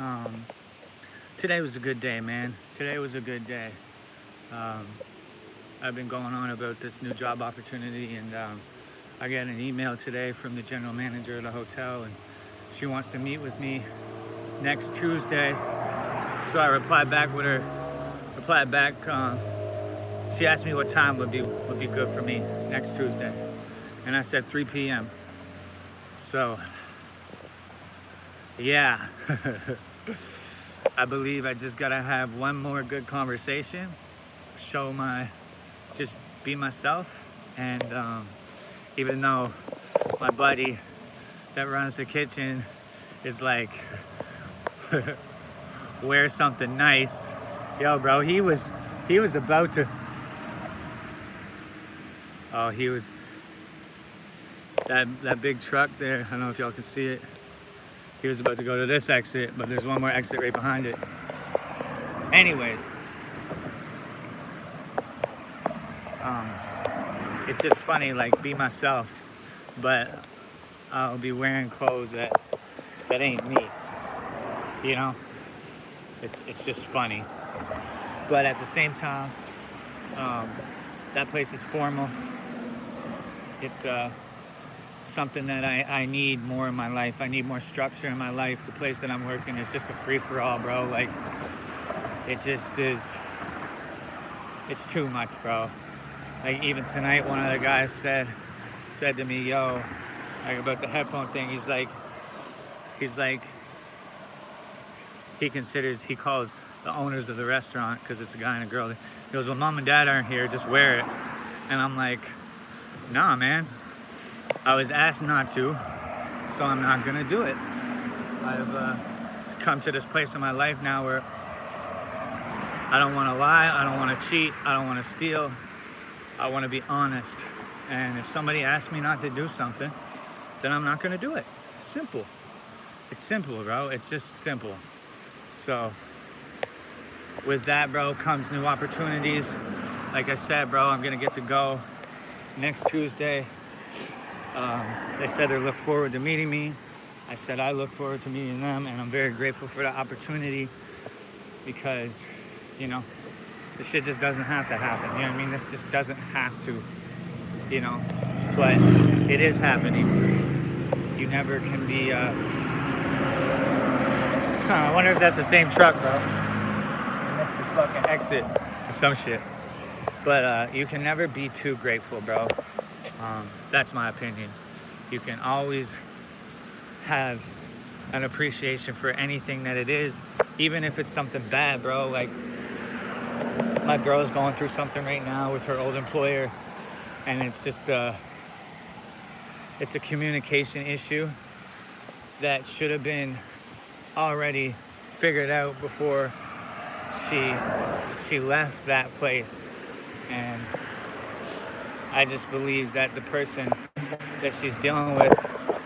Um, today was a good day, man. Today was a good day. Um, I've been going on about this new job opportunity, and um, I got an email today from the general manager of the hotel, and she wants to meet with me next Tuesday. So I replied back with her. Replied back. Um, she asked me what time would be would be good for me next Tuesday, and I said 3 p.m. So, yeah. I believe I just gotta have one more good conversation, show my, just be myself, and um, even though my buddy that runs the kitchen is like, wear something nice, yo, bro, he was, he was about to. Oh, he was that that big truck there. I don't know if y'all can see it. He was about to go to this exit, but there's one more exit right behind it. Anyways, um, it's just funny, like be myself, but I'll be wearing clothes that that ain't me. You know, it's it's just funny, but at the same time, um, that place is formal. It's uh something that I, I need more in my life. I need more structure in my life. The place that I'm working is just a free for all, bro. Like, it just is, it's too much, bro. Like, even tonight, one of the guys said, said to me, yo, like about the headphone thing, he's like, he's like, he considers, he calls the owners of the restaurant, because it's a guy and a girl, he goes, well, mom and dad aren't here, just wear it. And I'm like, nah, man, I was asked not to, so I'm not gonna do it. I've uh, come to this place in my life now where I don't wanna lie, I don't wanna cheat, I don't wanna steal, I wanna be honest. And if somebody asks me not to do something, then I'm not gonna do it. Simple. It's simple, bro. It's just simple. So, with that, bro, comes new opportunities. Like I said, bro, I'm gonna get to go next Tuesday um, they said they look forward to meeting me. I said I look forward to meeting them, and I'm very grateful for the opportunity because, you know, this shit just doesn't have to happen. You know what I mean? This just doesn't have to, you know, but it is happening. You never can be. Uh... Huh, I wonder if that's the same truck, bro. I missed this fucking exit or some shit. But uh, you can never be too grateful, bro. Um, that's my opinion. You can always have an appreciation for anything that it is, even if it's something bad, bro. Like my girl's going through something right now with her old employer, and it's just a it's a communication issue that should have been already figured out before she she left that place and I just believe that the person that she's dealing with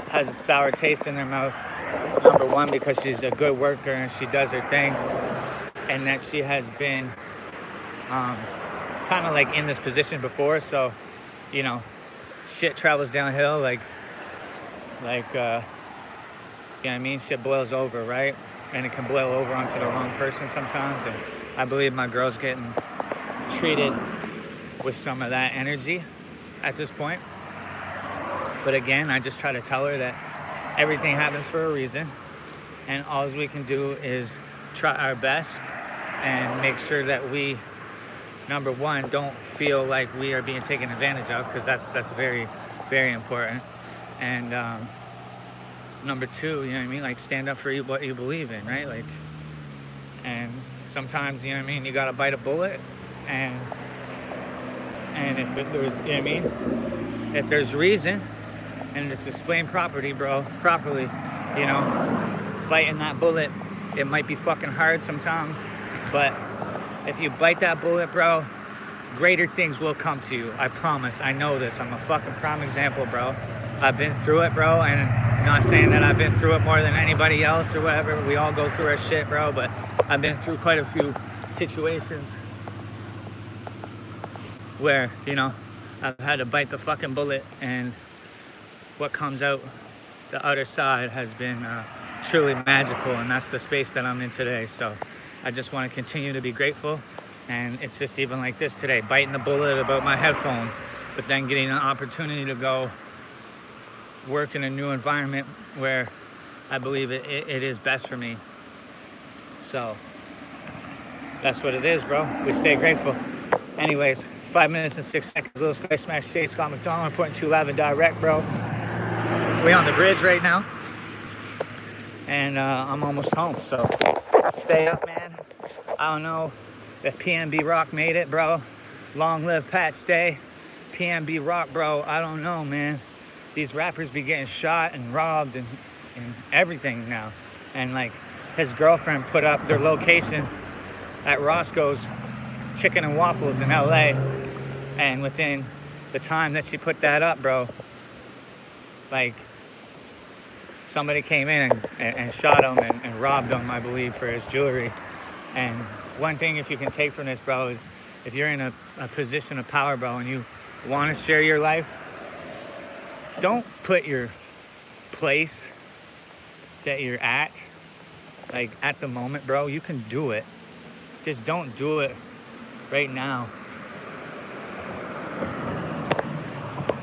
has a sour taste in their mouth. Number one, because she's a good worker and she does her thing, and that she has been um, kind of like in this position before. So, you know, shit travels downhill. Like, like, uh, you know what I mean? Shit boils over, right? And it can boil over onto the wrong person sometimes. And I believe my girl's getting treated with some of that energy at this point. But again, I just try to tell her that everything happens for a reason, and all we can do is try our best and make sure that we, number one, don't feel like we are being taken advantage of, because that's that's very, very important. And um, number two, you know what I mean, like stand up for what you believe in, right? Like, and sometimes, you know what I mean, you gotta bite a bullet, and and if there's, you know what I mean? If there's reason and it's explained properly, bro, properly, you know, biting that bullet, it might be fucking hard sometimes, but if you bite that bullet, bro, greater things will come to you. I promise. I know this. I'm a fucking prime example, bro. I've been through it, bro, and I'm not saying that I've been through it more than anybody else or whatever. We all go through our shit, bro, but I've been through quite a few situations where, you know, I've had to bite the fucking bullet and what comes out the other side has been uh, truly magical, and that's the space that I'm in today. So I just want to continue to be grateful. And it's just even like this today, biting the bullet about my headphones, but then getting an opportunity to go work in a new environment where I believe it, it, it is best for me. So that's what it is, bro. We stay grateful. Anyways, five minutes and six seconds. Little Sky Smash Shay Scott McDonald reporting 211 direct, bro. We on the bridge right now. And uh, I'm almost home, so stay up, man. I don't know if PNB Rock made it, bro. Long live Pat Stay. PNB Rock, bro. I don't know, man. These rappers be getting shot and robbed and, and everything now. And like his girlfriend put up their location at Roscoe's Chicken and Waffles in LA. And within the time that she put that up, bro, like somebody came in and, and, shot him and, and robbed him, I believe, for his jewelry. And one thing, if you can take from this, bro, is if you're in a, a position of power, bro, and you want to share your life, don't put your place that you're at, like at the moment, bro. You can do it. Just don't do it right now.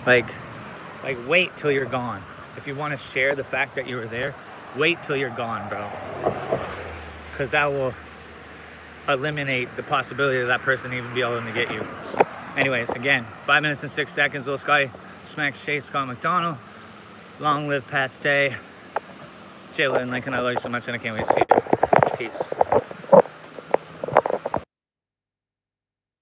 Like, like wait till you're gone. If you want to share the fact that you were there, wait till you're gone, bro. Because that will eliminate the possibility of that person even be able to get you. Anyways, again, five minutes and six seconds. Little Scotty smacks Chase Scott McDonald. Long live Pat Stay. Jayla and Lincoln, I love you so much and I can't wait to see you. Peace.